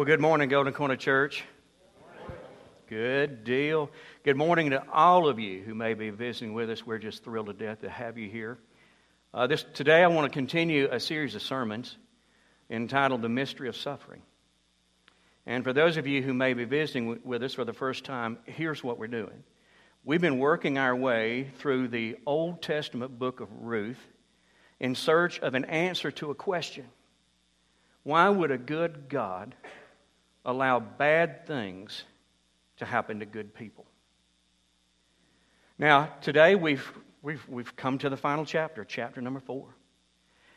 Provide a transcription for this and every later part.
Well, good morning, Golden Corner Church. Good deal. Good morning to all of you who may be visiting with us. We're just thrilled to death to have you here. Uh, this, today, I want to continue a series of sermons entitled The Mystery of Suffering. And for those of you who may be visiting with us for the first time, here's what we're doing. We've been working our way through the Old Testament book of Ruth in search of an answer to a question Why would a good God allow bad things to happen to good people. Now, today we've, we've, we've come to the final chapter, chapter number four.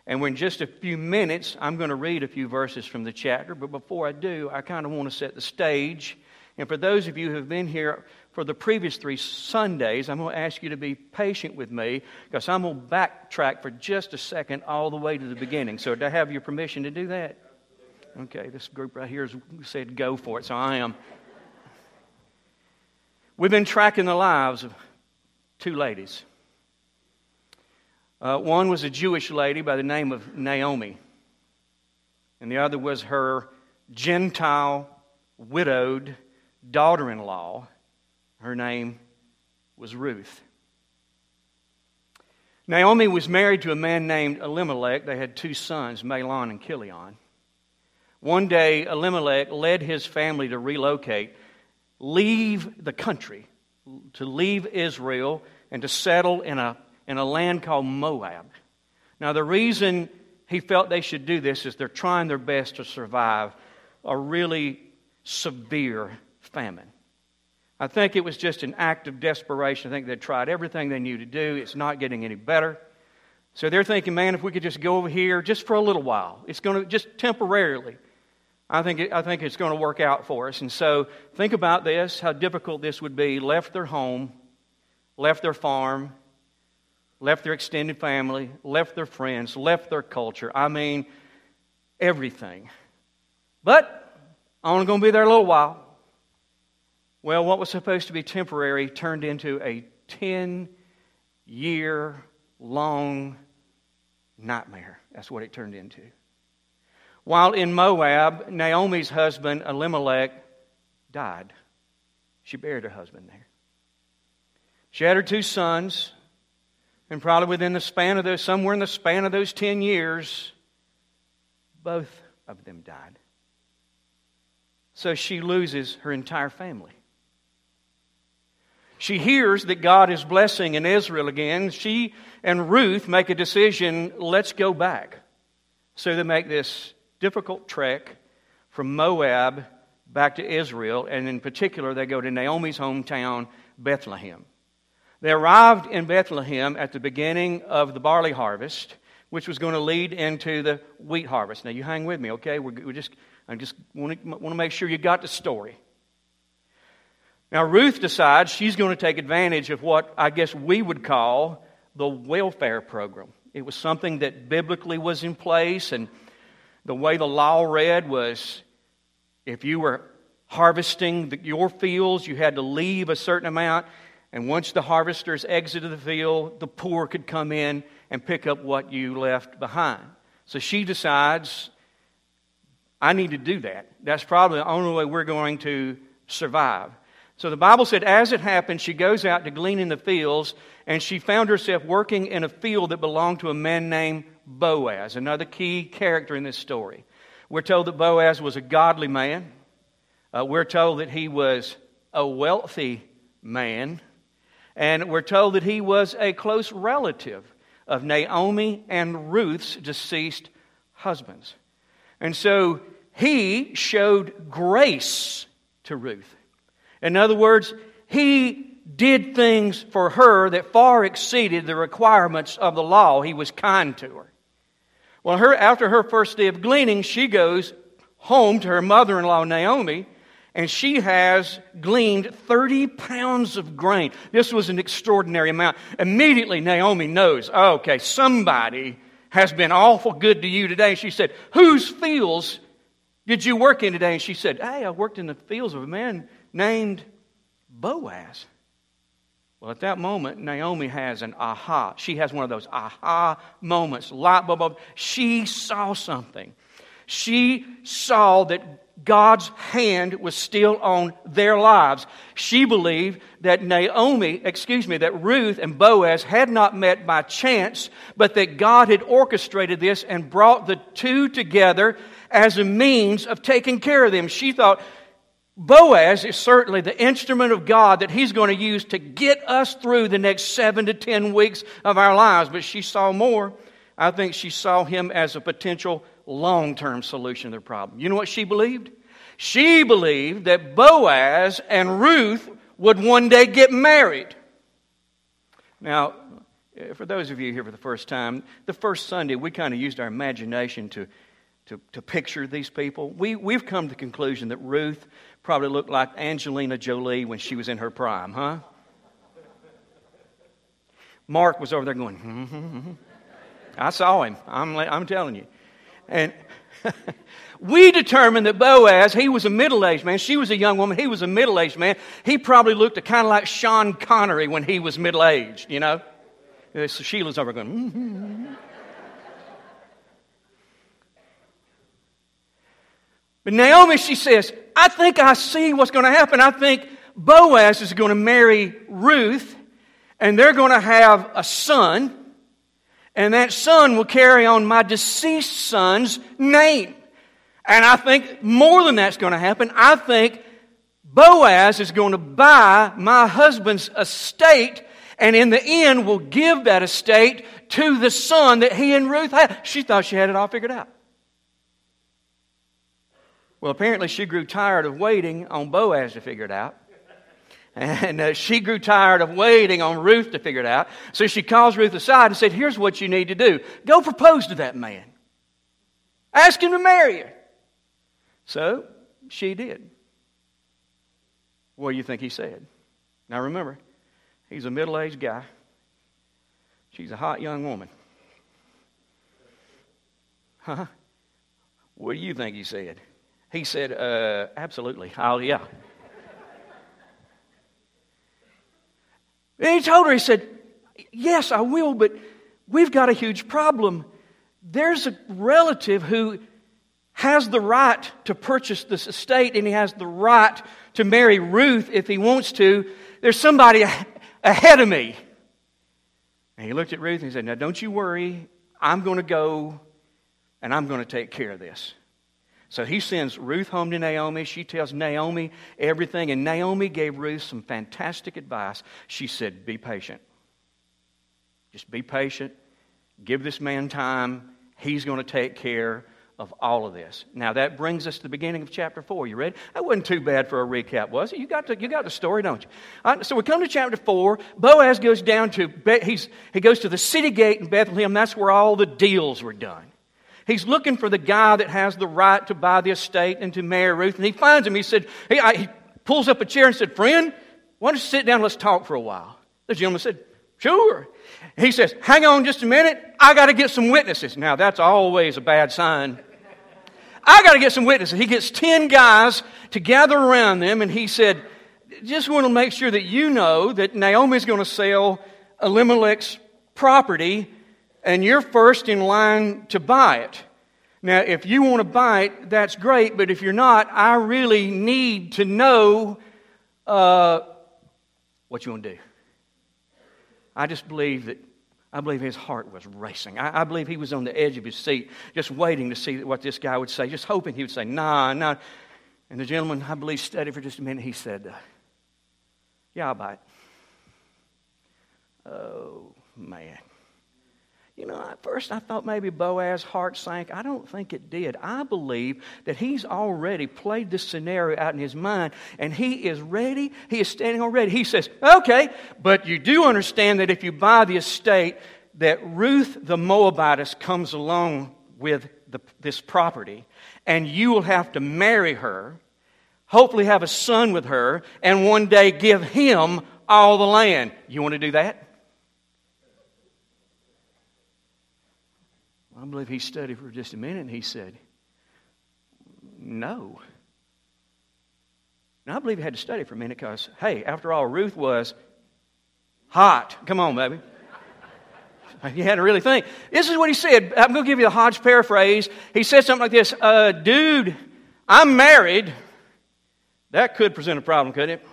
And in just a few minutes, I'm going to read a few verses from the chapter. But before I do, I kind of want to set the stage. And for those of you who have been here for the previous three Sundays, I'm going to ask you to be patient with me because I'm going to backtrack for just a second all the way to the beginning. So, do I have your permission to do that? Okay, this group right here has said go for it, so I am. We've been tracking the lives of two ladies. Uh, one was a Jewish lady by the name of Naomi, and the other was her Gentile, widowed daughter in law. Her name was Ruth. Naomi was married to a man named Elimelech. They had two sons, Mahlon and Chilion. One day, Elimelech led his family to relocate, leave the country, to leave Israel, and to settle in a, in a land called Moab. Now, the reason he felt they should do this is they're trying their best to survive a really severe famine. I think it was just an act of desperation. I think they tried everything they knew to do. It's not getting any better. So they're thinking, man, if we could just go over here just for a little while, it's going to just temporarily. I think, it, I think it's going to work out for us. And so think about this how difficult this would be. Left their home, left their farm, left their extended family, left their friends, left their culture. I mean, everything. But I'm only going to be there a little while. Well, what was supposed to be temporary turned into a 10 year long nightmare. That's what it turned into. While in Moab, Naomi's husband, Elimelech, died. She buried her husband there. She had her two sons, and probably within the span of those, somewhere in the span of those 10 years, both of them died. So she loses her entire family. She hears that God is blessing in Israel again. She and Ruth make a decision let's go back. So they make this difficult trek from Moab back to Israel, and in particular, they go to Naomi's hometown, Bethlehem. They arrived in Bethlehem at the beginning of the barley harvest, which was going to lead into the wheat harvest. Now, you hang with me, okay? We're, we're just, I just want to, want to make sure you got the story. Now, Ruth decides she's going to take advantage of what I guess we would call the welfare program. It was something that biblically was in place, and the way the law read was if you were harvesting the, your fields, you had to leave a certain amount. And once the harvesters exited the field, the poor could come in and pick up what you left behind. So she decides, I need to do that. That's probably the only way we're going to survive. So the Bible said, as it happened, she goes out to glean in the fields, and she found herself working in a field that belonged to a man named Boaz, another key character in this story. We're told that Boaz was a godly man. Uh, we're told that he was a wealthy man. And we're told that he was a close relative of Naomi and Ruth's deceased husbands. And so he showed grace to Ruth. In other words, he did things for her that far exceeded the requirements of the law. He was kind to her. Well, her, after her first day of gleaning, she goes home to her mother in law, Naomi, and she has gleaned 30 pounds of grain. This was an extraordinary amount. Immediately, Naomi knows, okay, somebody has been awful good to you today. She said, Whose fields did you work in today? And she said, Hey, I worked in the fields of a man named Boaz. Well, at that moment, Naomi has an aha. She has one of those aha moments, light bulb. She saw something. She saw that God's hand was still on their lives. She believed that Naomi, excuse me, that Ruth and Boaz had not met by chance, but that God had orchestrated this and brought the two together as a means of taking care of them. She thought, Boaz is certainly the instrument of God that he's going to use to get us through the next seven to ten weeks of our lives. But she saw more. I think she saw him as a potential long term solution to their problem. You know what she believed? She believed that Boaz and Ruth would one day get married. Now, eh, for those of you here for the first time, the first Sunday we kind of used our imagination to, to, to picture these people. We, we've come to the conclusion that Ruth probably looked like Angelina Jolie when she was in her prime, huh? Mark was over there going, hmm, hmm, hmm. I saw him. I'm, I'm telling you. And we determined that Boaz, he was a middle aged man. She was a young woman. He was a middle aged man. He probably looked kind of like Sean Connery when he was middle aged, you know? So Sheila's over going, But Naomi, she says, I think I see what's going to happen. I think Boaz is going to marry Ruth, and they're going to have a son and that son will carry on my deceased son's name. And I think more than that's going to happen. I think Boaz is going to buy my husband's estate and in the end will give that estate to the son that he and Ruth had. She thought she had it all figured out. Well, apparently she grew tired of waiting on Boaz to figure it out. And uh, she grew tired of waiting on Ruth to figure it out. So she calls Ruth aside and said, Here's what you need to do go propose to that man, ask him to marry you. So she did. What do you think he said? Now remember, he's a middle aged guy, she's a hot young woman. Huh? What do you think he said? He said, uh, Absolutely. Oh, yeah. And he told her, he said, Yes, I will, but we've got a huge problem. There's a relative who has the right to purchase this estate and he has the right to marry Ruth if he wants to. There's somebody ahead of me. And he looked at Ruth and he said, Now don't you worry. I'm going to go and I'm going to take care of this. So he sends Ruth home to Naomi. She tells Naomi everything. And Naomi gave Ruth some fantastic advice. She said, Be patient. Just be patient. Give this man time. He's going to take care of all of this. Now that brings us to the beginning of chapter four. You ready? That wasn't too bad for a recap, was it? You got the, you got the story, don't you? Right, so we come to chapter four. Boaz goes down to he goes to the city gate in Bethlehem. That's where all the deals were done. He's looking for the guy that has the right to buy the estate and to marry Ruth. And he finds him. He said, he, I, he pulls up a chair and said, Friend, why don't you sit down let's talk for a while? The gentleman said, Sure. He says, Hang on just a minute. I got to get some witnesses. Now, that's always a bad sign. I got to get some witnesses. He gets 10 guys to gather around them, and he said, Just want to make sure that you know that Naomi's going to sell Elimelech's property and you're first in line to buy it. Now, if you want to buy it, that's great, but if you're not, I really need to know uh, what you want to do. I just believe that, I believe his heart was racing. I, I, believe he was on the edge of his seat, just waiting to see what this guy would say, just hoping he would say, nah, nah. And the gentleman, I believe, studied for just a minute. He said, uh, yeah, I'll buy it. Oh, man. You know, at first I thought maybe Boaz's heart sank. I don't think it did. I believe that he's already played this scenario out in his mind and he is ready. He is standing already. He says, Okay, but you do understand that if you buy the estate, that Ruth the Moabitess comes along with the, this property and you will have to marry her, hopefully have a son with her, and one day give him all the land. You want to do that? I believe he studied for just a minute and he said, No. Now, I believe he had to study for a minute because, hey, after all, Ruth was hot. Come on, baby. You had to really think. This is what he said. I'm going to give you the Hodge paraphrase. He said something like this uh, Dude, I'm married. That could present a problem, couldn't it?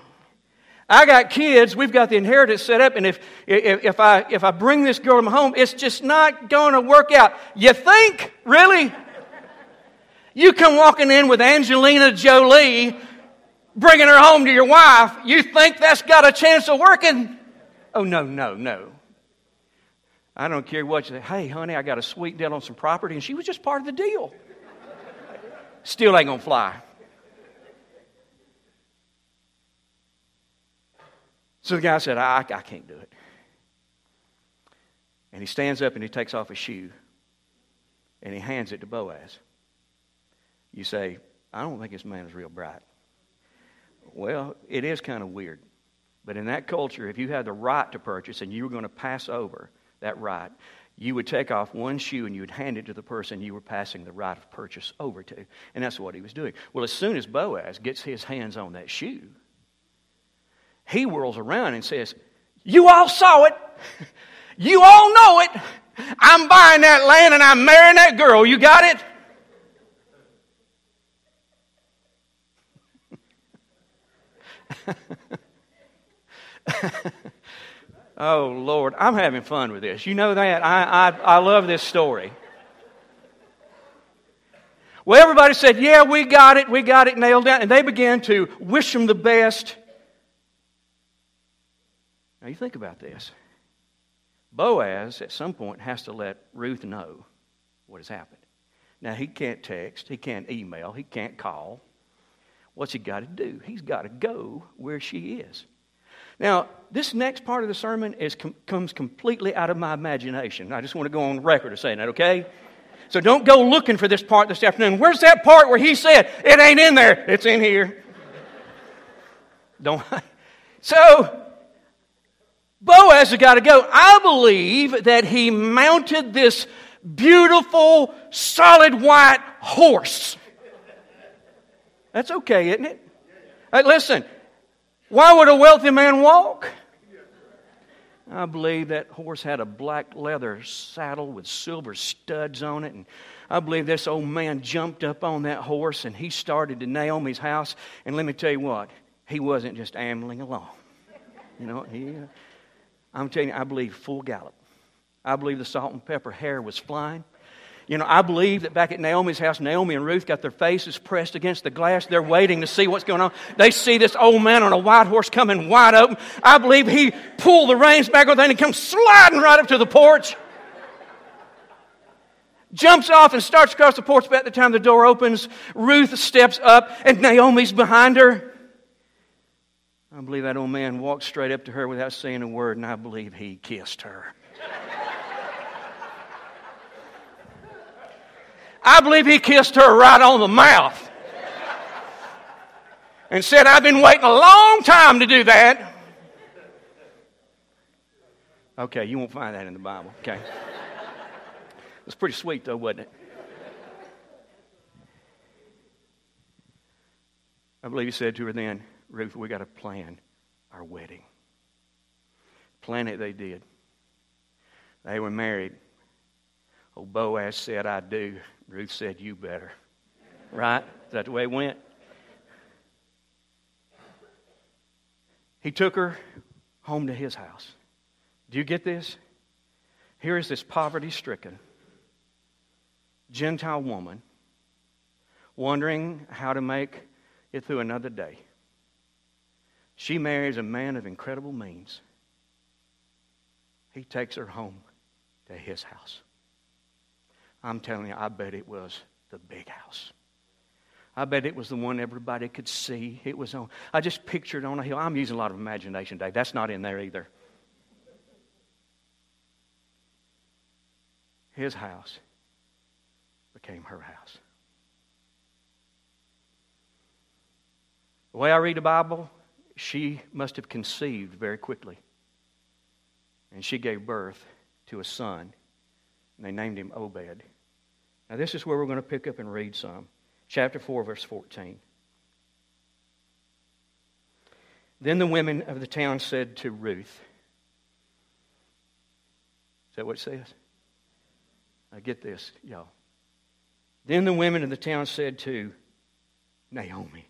I got kids. We've got the inheritance set up, and if, if, if, I, if I bring this girl to my home, it's just not going to work out. You think? Really? You come walking in with Angelina Jolie, bringing her home to your wife. You think that's got a chance of working? Oh, no, no, no. I don't care what you say. Hey, honey, I got a sweet deal on some property, and she was just part of the deal. Still ain't to fly. So the guy said, I, I can't do it. And he stands up and he takes off his shoe and he hands it to Boaz. You say, I don't think this man is real bright. Well, it is kind of weird. But in that culture, if you had the right to purchase and you were going to pass over that right, you would take off one shoe and you would hand it to the person you were passing the right of purchase over to. And that's what he was doing. Well, as soon as Boaz gets his hands on that shoe, he whirls around and says, You all saw it. You all know it. I'm buying that land and I'm marrying that girl. You got it? oh, Lord, I'm having fun with this. You know that? I, I, I love this story. Well, everybody said, Yeah, we got it. We got it nailed down. And they began to wish him the best. Now, you think about this. Boaz, at some point, has to let Ruth know what has happened. Now, he can't text, he can't email, he can't call. What's he got to do? He's got to go where she is. Now, this next part of the sermon is, com- comes completely out of my imagination. I just want to go on record of saying that, okay? So don't go looking for this part this afternoon. Where's that part where he said, it ain't in there? It's in here. Don't. So, Boaz has got to go. I believe that he mounted this beautiful, solid white horse. That's okay, isn't it? Hey, listen, why would a wealthy man walk? I believe that horse had a black leather saddle with silver studs on it. And I believe this old man jumped up on that horse and he started to Naomi's house. And let me tell you what, he wasn't just ambling along. You know, he, uh, I'm telling you, I believe full gallop. I believe the salt and pepper hair was flying. You know, I believe that back at Naomi's house, Naomi and Ruth got their faces pressed against the glass. They're waiting to see what's going on. They see this old man on a white horse coming wide open. I believe he pulled the reins back on and he comes sliding right up to the porch. Jumps off and starts across the porch. By the time the door opens, Ruth steps up and Naomi's behind her. I believe that old man walked straight up to her without saying a word, and I believe he kissed her. I believe he kissed her right on the mouth and said, I've been waiting a long time to do that. Okay, you won't find that in the Bible. Okay. It was pretty sweet, though, wasn't it? I believe he said to her then, Ruth, we got to plan our wedding. Plan it, they did. They were married. Old Boaz said, I do. Ruth said, You better. Right? Is that the way it went? He took her home to his house. Do you get this? Here is this poverty stricken Gentile woman wondering how to make it through another day. She marries a man of incredible means. He takes her home to his house. I'm telling you, I bet it was the big house. I bet it was the one everybody could see. It was on. I just pictured on a hill. I'm using a lot of imagination, Dave. That's not in there either. His house became her house. The way I read the Bible, she must have conceived very quickly. And she gave birth to a son, and they named him Obed. Now, this is where we're going to pick up and read some. Chapter 4, verse 14. Then the women of the town said to Ruth, Is that what it says? I get this, y'all. Then the women of the town said to Naomi.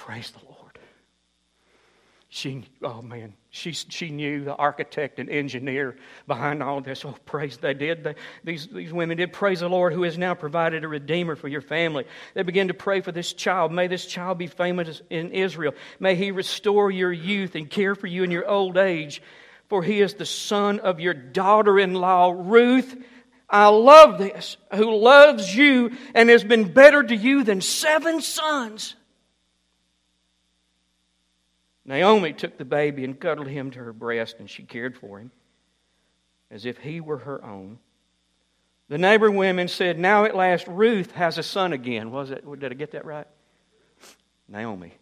Praise the Lord. She, oh man, she, she knew the architect and engineer behind all this. Oh, praise, they did. They, these, these women did. Praise the Lord who has now provided a redeemer for your family. They began to pray for this child. May this child be famous in Israel. May he restore your youth and care for you in your old age, for he is the son of your daughter in law, Ruth. I love this, who loves you and has been better to you than seven sons. Naomi took the baby and cuddled him to her breast, and she cared for him as if he were her own. The neighbor women said, Now at last Ruth has a son again. Was it? Did I get that right? Naomi.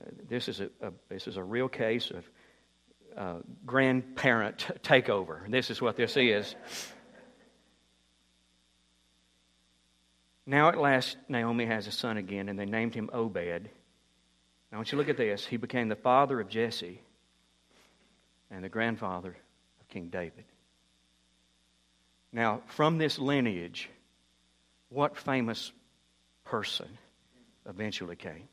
Uh, this, is a, a, this is a real case of uh, grandparent takeover. This is what this is. Now at last Naomi has a son again, and they named him Obed. Now, I want you to look at this. He became the father of Jesse and the grandfather of King David. Now, from this lineage, what famous person eventually came?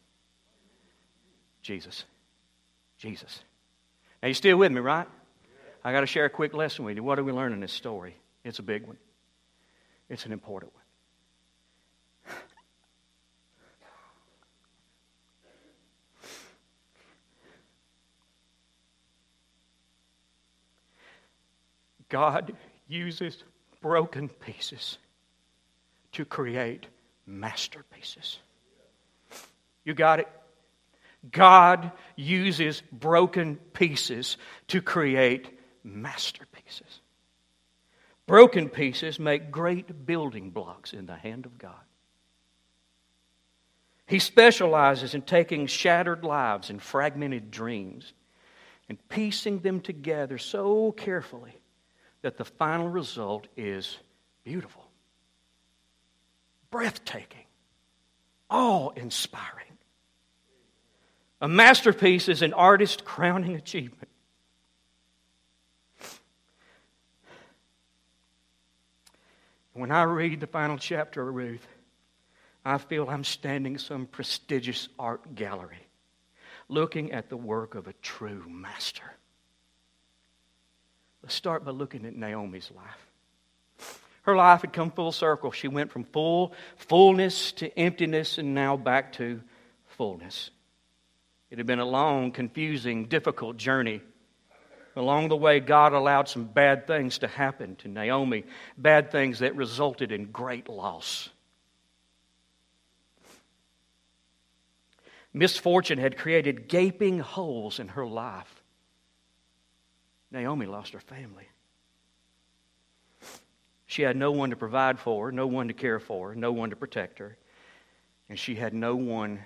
Jesus. Jesus. Now, you're still with me, right? I got to share a quick lesson with you. What do we learn in this story? It's a big one, it's an important one. God uses broken pieces to create masterpieces. You got it? God uses broken pieces to create masterpieces. Broken pieces make great building blocks in the hand of God. He specializes in taking shattered lives and fragmented dreams and piecing them together so carefully that the final result is beautiful, breathtaking, awe inspiring. A masterpiece is an artist's crowning achievement. When I read the final chapter of Ruth, I feel I'm standing in some prestigious art gallery looking at the work of a true master. Let's start by looking at Naomi's life. Her life had come full circle. She went from full fullness to emptiness and now back to fullness. It had been a long, confusing, difficult journey. Along the way, God allowed some bad things to happen to Naomi, bad things that resulted in great loss. Misfortune had created gaping holes in her life. Naomi lost her family. She had no one to provide for no one to care for no one to protect her, and she had no one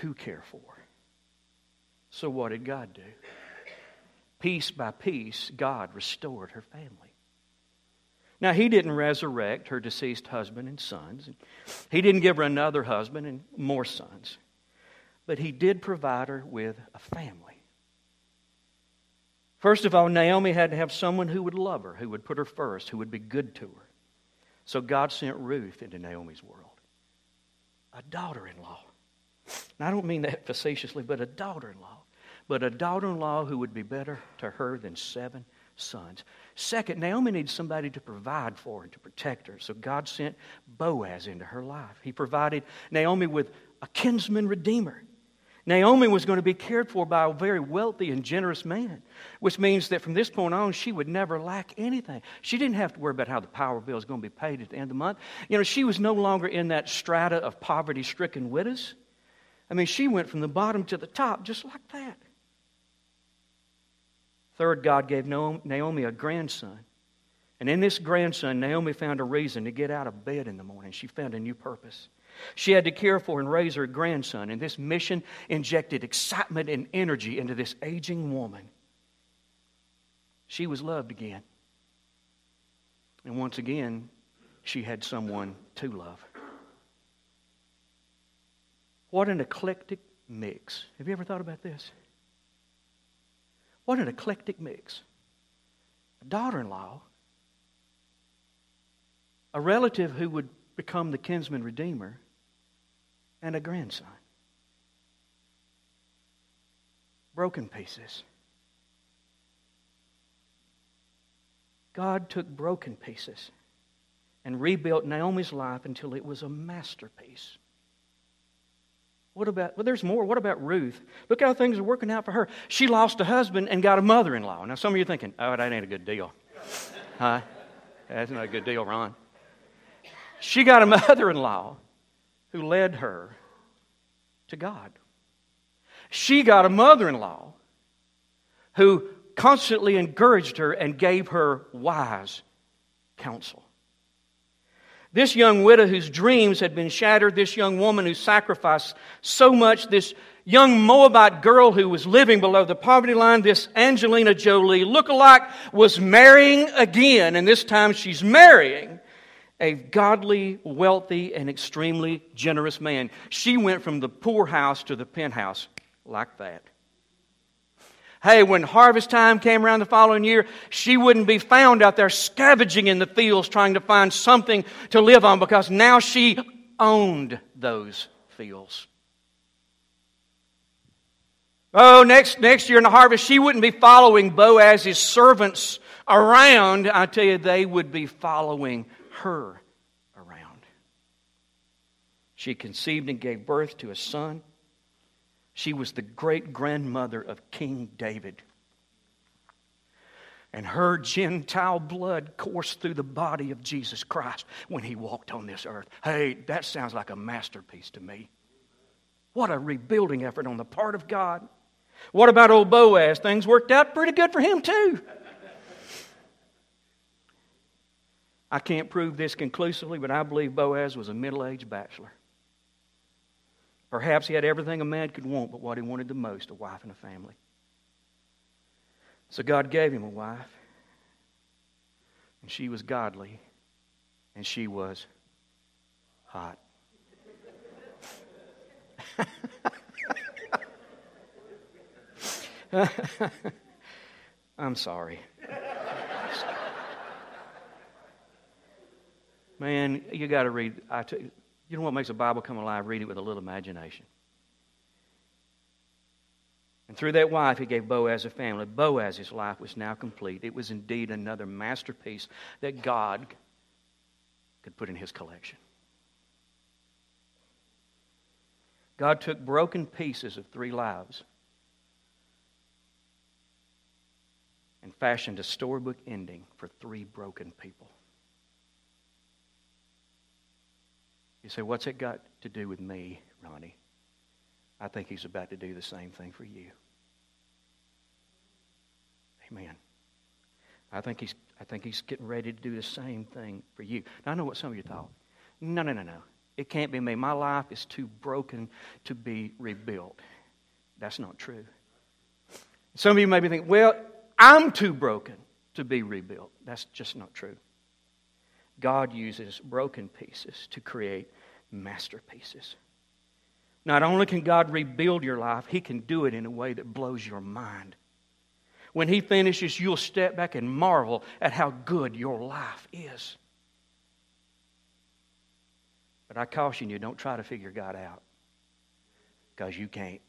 to care for. So, what did God do? Piece by piece, God restored her family. Now, He didn't resurrect her deceased husband and sons, He didn't give her another husband and more sons, but He did provide her with a family. First of all, Naomi had to have someone who would love her, who would put her first, who would be good to her. So God sent Ruth into Naomi's world, a daughter in law. I don't mean that facetiously, but a daughter in law. But a daughter in law who would be better to her than seven sons. Second, Naomi needs somebody to provide for and to protect her. So God sent Boaz into her life. He provided Naomi with a kinsman redeemer. Naomi was going to be cared for by a very wealthy and generous man, which means that from this point on, she would never lack anything. She didn't have to worry about how the power bill is going to be paid at the end of the month. You know, she was no longer in that strata of poverty stricken widows. I mean, she went from the bottom to the top just like that. Third, God gave Naomi a grandson. And in this grandson, Naomi found a reason to get out of bed in the morning. She found a new purpose. She had to care for and raise her grandson, and this mission injected excitement and energy into this aging woman. She was loved again. And once again, she had someone to love. What an eclectic mix. Have you ever thought about this? What an eclectic mix. a daughter in law, a relative who would become the kinsman redeemer, and a grandson. Broken pieces. God took broken pieces and rebuilt Naomi's life until it was a masterpiece. What about, well, there's more. What about Ruth? Look how things are working out for her. She lost a husband and got a mother in law. Now, some of you are thinking, oh, that ain't a good deal. Huh? That's not a good deal, Ron. She got a mother in law who led her to God. She got a mother in law who constantly encouraged her and gave her wise counsel. This young widow whose dreams had been shattered, this young woman who sacrificed so much, this young Moabite girl who was living below the poverty line, this Angelina Jolie look-alike, was marrying again, and this time she's marrying a godly, wealthy, and extremely generous man. She went from the poorhouse to the penthouse like that. Hey, when harvest time came around the following year, she wouldn't be found out there scavenging in the fields trying to find something to live on because now she owned those fields. Oh, next, next year in the harvest, she wouldn't be following Boaz's servants around. I tell you, they would be following her around. She conceived and gave birth to a son. She was the great grandmother of King David. And her Gentile blood coursed through the body of Jesus Christ when he walked on this earth. Hey, that sounds like a masterpiece to me. What a rebuilding effort on the part of God. What about old Boaz? Things worked out pretty good for him, too. I can't prove this conclusively, but I believe Boaz was a middle aged bachelor. Perhaps he had everything a man could want, but what he wanted the most a wife and a family. So God gave him a wife, and she was godly, and she was hot. I'm sorry. Man, you got to read. I t- you know what makes a Bible come alive? Read it with a little imagination. And through that wife, he gave Boaz a family. Boaz's life was now complete. It was indeed another masterpiece that God could put in his collection. God took broken pieces of three lives and fashioned a storybook ending for three broken people. You say, What's it got to do with me, Ronnie? I think he's about to do the same thing for you. Amen. I think he's, I think he's getting ready to do the same thing for you. Now, I know what some of you thought. No, no, no, no. It can't be me. My life is too broken to be rebuilt. That's not true. Some of you may be thinking, well, I'm too broken to be rebuilt. That's just not true. God uses broken pieces to create masterpieces. Not only can God rebuild your life, He can do it in a way that blows your mind. When He finishes, you'll step back and marvel at how good your life is. But I caution you, don't try to figure God out because you can't.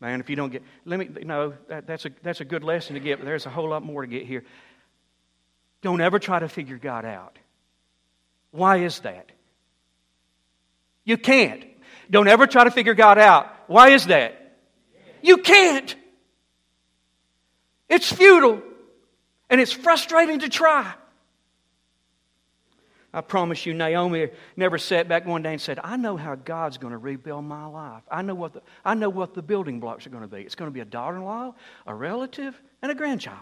Man, if you don't get, let me, no, that, that's, a, that's a good lesson to get, but there's a whole lot more to get here. Don't ever try to figure God out. Why is that? You can't. Don't ever try to figure God out. Why is that? You can't. It's futile and it's frustrating to try. I promise you, Naomi never sat back one day and said, I know how God's going to rebuild my life. I know what the, I know what the building blocks are going to be. It's going to be a daughter in law, a relative, and a grandchild.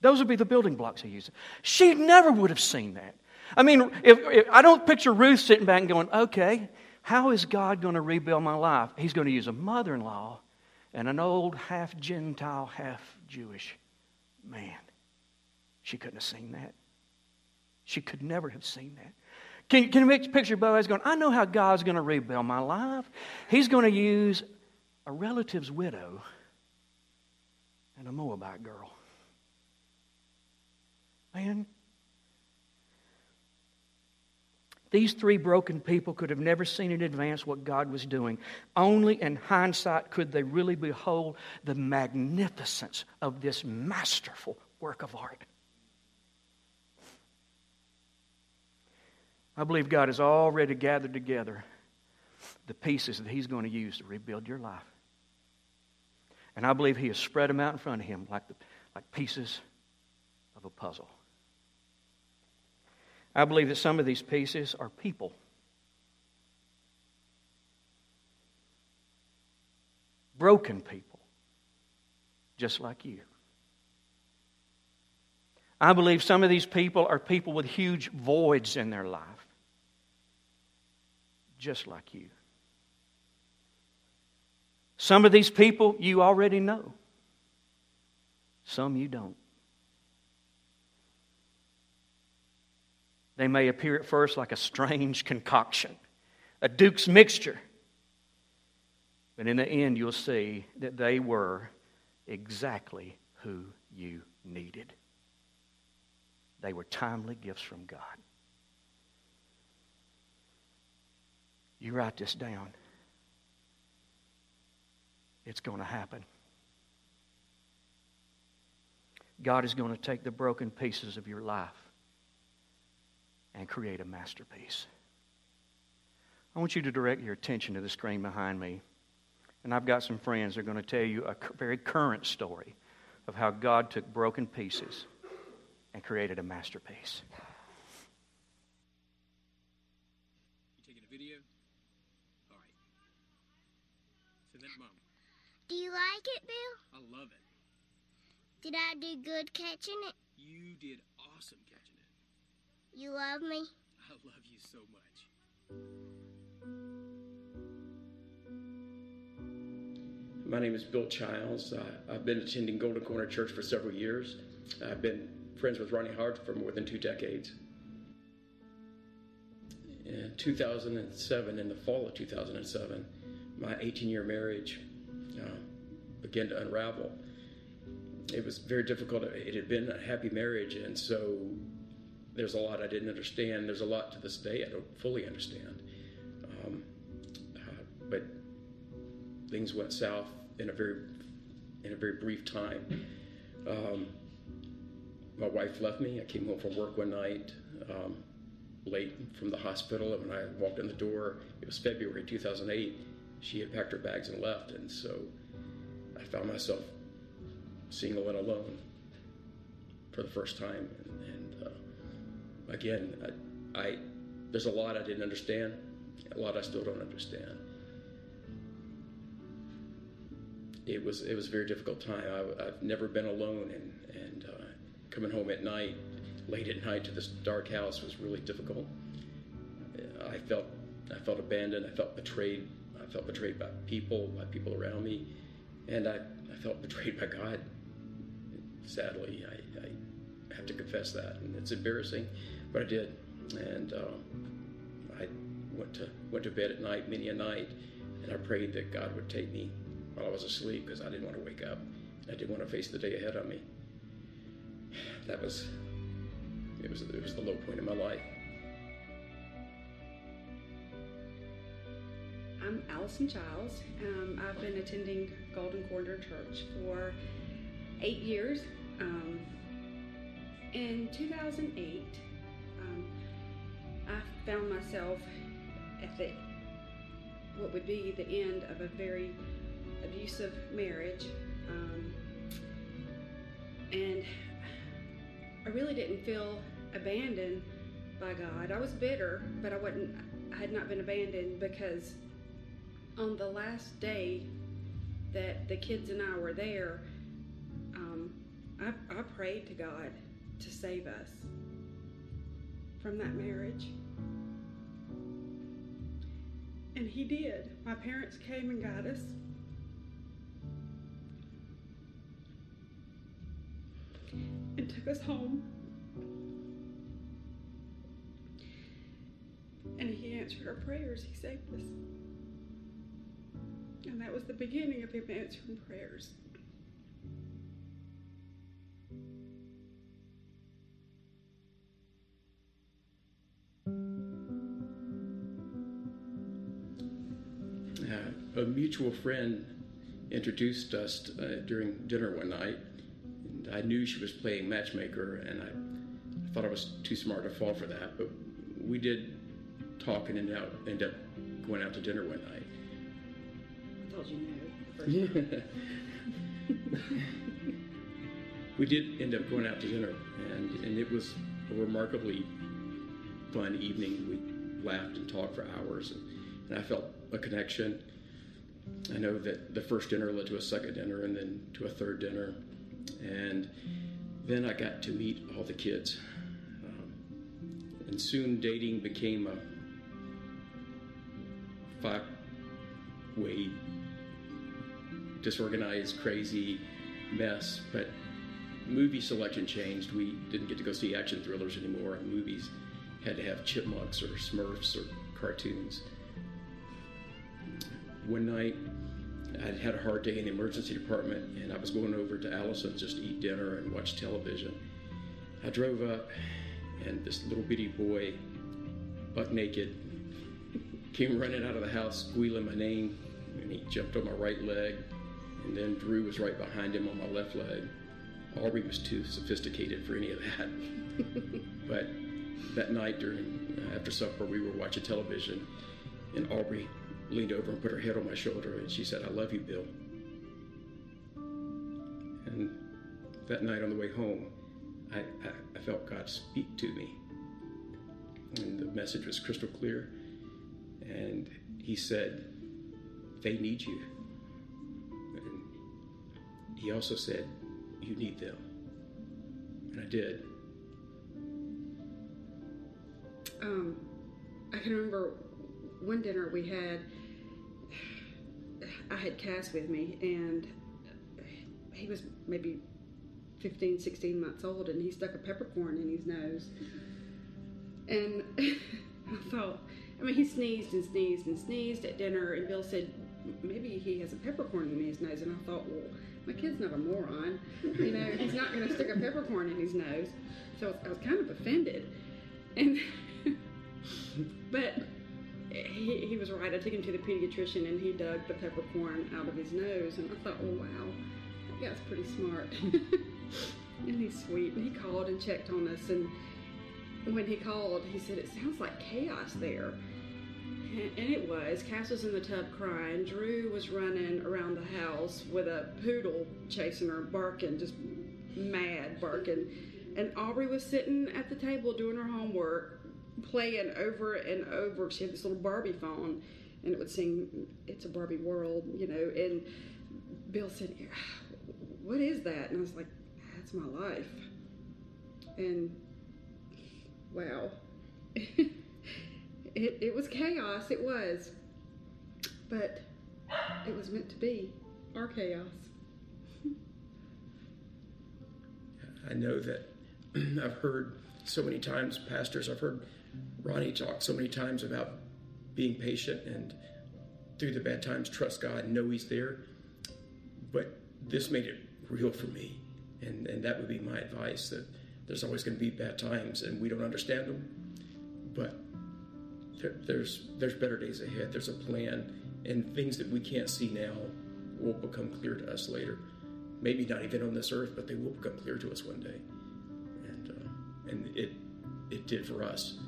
Those would be the building blocks he uses. She never would have seen that. I mean, if, if, I don't picture Ruth sitting back and going, okay, how is God going to rebuild my life? He's going to use a mother in law and an old half Gentile, half Jewish man. She couldn't have seen that. She could never have seen that. Can, can you picture Boaz going, I know how God's going to rebuild my life. He's going to use a relative's widow and a Moabite girl. These three broken people could have never seen in advance what God was doing. Only in hindsight could they really behold the magnificence of this masterful work of art. I believe God has already gathered together the pieces that He's going to use to rebuild your life. And I believe He has spread them out in front of Him like, the, like pieces of a puzzle. I believe that some of these pieces are people. Broken people, just like you. I believe some of these people are people with huge voids in their life, just like you. Some of these people you already know, some you don't. They may appear at first like a strange concoction, a Duke's mixture. But in the end, you'll see that they were exactly who you needed. They were timely gifts from God. You write this down. It's going to happen. God is going to take the broken pieces of your life and create a masterpiece. I want you to direct your attention to the screen behind me. And I've got some friends that are going to tell you a very current story of how God took broken pieces and created a masterpiece. You taking a video? All right. Send that mom. Do you like it, Bill? I love it. Did I do good catching it? You did awesome catching it. You love me? I love you so much. My name is Bill Childs. Uh, I've been attending Golden Corner Church for several years. I've been friends with Ronnie Hodge for more than two decades. In 2007, in the fall of 2007, my 18 year marriage uh, began to unravel. It was very difficult. It had been a happy marriage, and so there's a lot I didn't understand. There's a lot to this day I don't fully understand. Um, uh, but things went south in a very in a very brief time. Um, my wife left me. I came home from work one night, um, late from the hospital, and when I walked in the door, it was February 2008. She had packed her bags and left, and so I found myself single and alone for the first time. Again, I, I there's a lot I didn't understand, a lot I still don't understand. It was it was a very difficult time. I, have never been alone, and and uh, coming home at night, late at night to this dark house was really difficult. I felt I felt abandoned. I felt betrayed. I felt betrayed by people, by people around me, and I, I felt betrayed by God. Sadly, I, I have to confess that, and it's embarrassing, but I did. And um, I went to went to bed at night, many a night, and I prayed that God would take me while I was asleep because I didn't want to wake up. I didn't want to face the day ahead of me. That was it was it was the low point in my life. I'm Allison Giles. Um, I've been attending Golden Corner Church for eight years. Um, in 2008, um, I found myself at the what would be the end of a very abusive marriage, um, and I really didn't feel abandoned by God. I was bitter, but I wasn't. I had not been abandoned because on the last day that the kids and I were there, um, I, I prayed to God to save us from that marriage. And He did. My parents came and got us. And took us home. And He answered our prayers. He saved us. And that was the beginning of Him answering prayers. A mutual friend introduced us uh, during dinner one night. And I knew she was playing matchmaker, and I thought I was too smart to fall for that. But we did talk and ended up, ended up going out to dinner one night. I told you no. time. we did end up going out to dinner, and, and it was a remarkably fun evening. We laughed and talked for hours, and, and I felt a connection. I know that the first dinner led to a second dinner, and then to a third dinner, and then I got to meet all the kids. Um, and soon dating became a five way disorganized, crazy mess. But movie selection changed. We didn't get to go see action thrillers anymore, movies had to have chipmunks or Smurfs or cartoons. One night, I had a hard day in the emergency department, and I was going over to Allison's just to eat dinner and watch television. I drove up, and this little bitty boy, butt naked, came running out of the house squealing my name, and he jumped on my right leg, and then Drew was right behind him on my left leg. Aubrey was too sophisticated for any of that. but that night during after supper, we were watching television, and Aubrey leaned over and put her head on my shoulder, and she said, "I love you, Bill." And that night on the way home, I, I, I felt God speak to me, and the message was crystal clear. And He said, "They need you." And He also said, "You need them," and I did. um, I can remember one dinner we had. I had Cass with me, and he was maybe 15, 16 months old, and he stuck a peppercorn in his nose. And I thought, I mean, he sneezed and sneezed and sneezed at dinner, and Bill said, maybe he has a peppercorn in his nose. And I thought, well, my kid's not a moron. You know, he's not going to stick a peppercorn in his nose. So I was kind of offended. And I took him to the pediatrician and he dug the peppercorn out of his nose. And I thought, oh, wow, that guy's pretty smart. and he's sweet. And he called and checked on us. And when he called, he said, it sounds like chaos there. And it was. Cass was in the tub crying. Drew was running around the house with a poodle chasing her, barking, just mad barking. And Aubrey was sitting at the table doing her homework, playing over and over. She had this little Barbie phone, and it would sing "It's a Barbie World," you know. And Bill said, "What is that?" And I was like, "That's my life." And wow, it it was chaos. It was, but it was meant to be our chaos. I know that I've heard so many times, pastors, I've heard Ronnie talk so many times about being patient and through the bad times, trust God know He's there. But this made it real for me. And, and that would be my advice that there's always going to be bad times and we don't understand them. But there, there's, there's better days ahead. There's a plan. And things that we can't see now will become clear to us later. Maybe not even on this earth, but they will become clear to us one day. And, uh, and it, it did for us.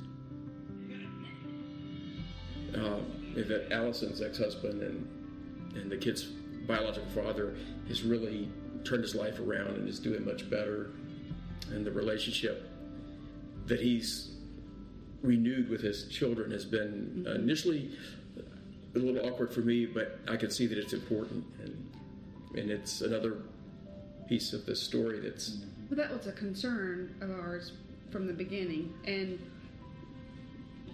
Uh, that Allison's ex-husband and and the kid's biological father has really turned his life around and is doing much better. And the relationship that he's renewed with his children has been initially a little awkward for me, but I can see that it's important, and and it's another piece of this story that's Well, that was a concern of ours from the beginning. And,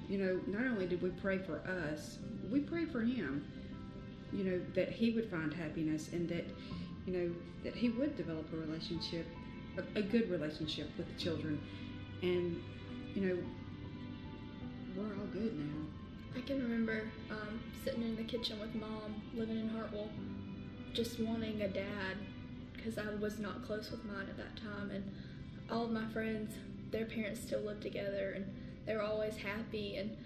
you know, not only did we pray for us, we prayed for him, you know, that he would find happiness and that, you know, that he would develop a relationship, a, a good relationship with the children. And, you know, we're all good now. I can remember um, sitting in the kitchen with mom, living in Hartwell, just wanting a dad because I was not close with mine at that time. And all of my friends, their parents still lived together and they were always happy. And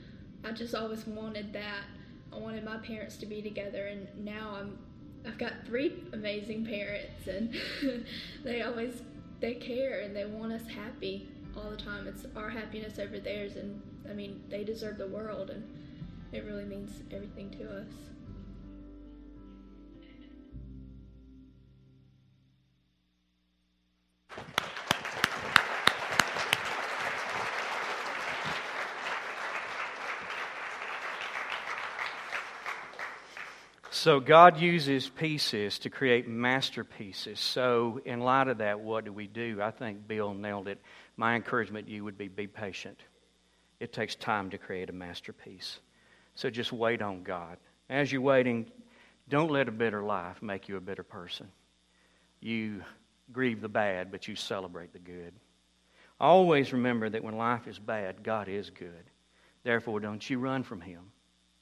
I just always wanted that. I wanted my parents to be together, and now I'm I've got three amazing parents, and they always they care and they want us happy all the time. It's our happiness over theirs, and I mean they deserve the world, and it really means everything to us. So God uses pieces to create masterpieces. So in light of that, what do we do? I think Bill nailed it. My encouragement to you would be be patient. It takes time to create a masterpiece. So just wait on God. As you're waiting, don't let a bitter life make you a bitter person. You grieve the bad, but you celebrate the good. Always remember that when life is bad, God is good. Therefore, don't you run from Him,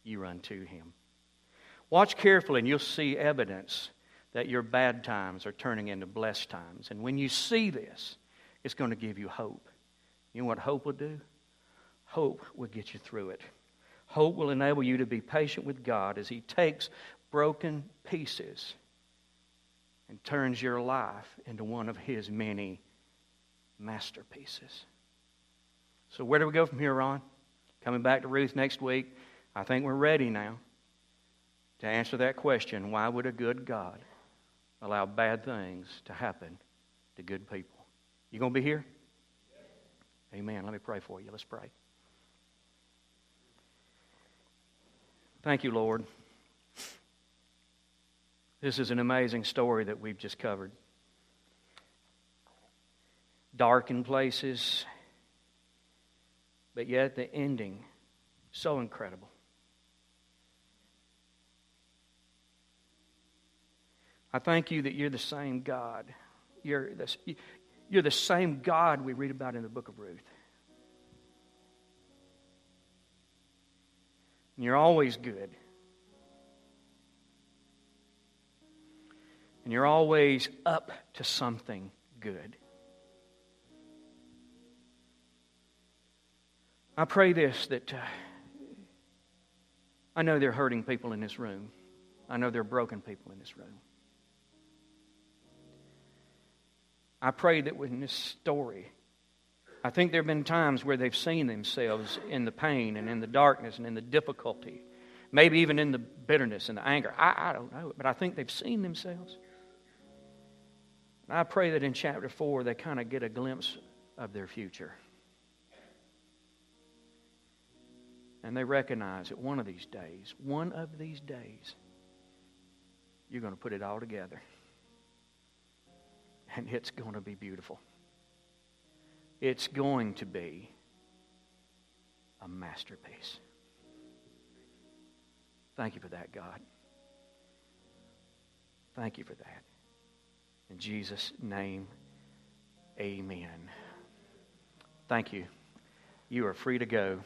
you run to Him. Watch carefully, and you'll see evidence that your bad times are turning into blessed times. And when you see this, it's going to give you hope. You know what hope will do? Hope will get you through it. Hope will enable you to be patient with God as He takes broken pieces and turns your life into one of His many masterpieces. So, where do we go from here Ron? Coming back to Ruth next week. I think we're ready now to answer that question why would a good God allow bad things to happen to good people? You going to be here? Amen. Let me pray for you. Let's pray. Thank you, Lord. This is an amazing story that we've just covered. Dark in places, but yet the ending so incredible. I thank you that you're the same God. You're the, you're the same God we read about in the book of Ruth. And you're always good. And you're always up to something good. I pray this that uh, I know there are hurting people in this room. I know there are broken people in this room. I pray that in this story, I think there have been times where they've seen themselves in the pain and in the darkness and in the difficulty, maybe even in the bitterness and the anger. I, I don't know, but I think they've seen themselves. I pray that in chapter 4 they kind of get a glimpse of their future. And they recognize that one of these days, one of these days, you're going to put it all together and it's going to be beautiful. It's going to be a masterpiece. Thank you for that, God. Thank you for that. In Jesus' name, amen. Thank you. You are free to go.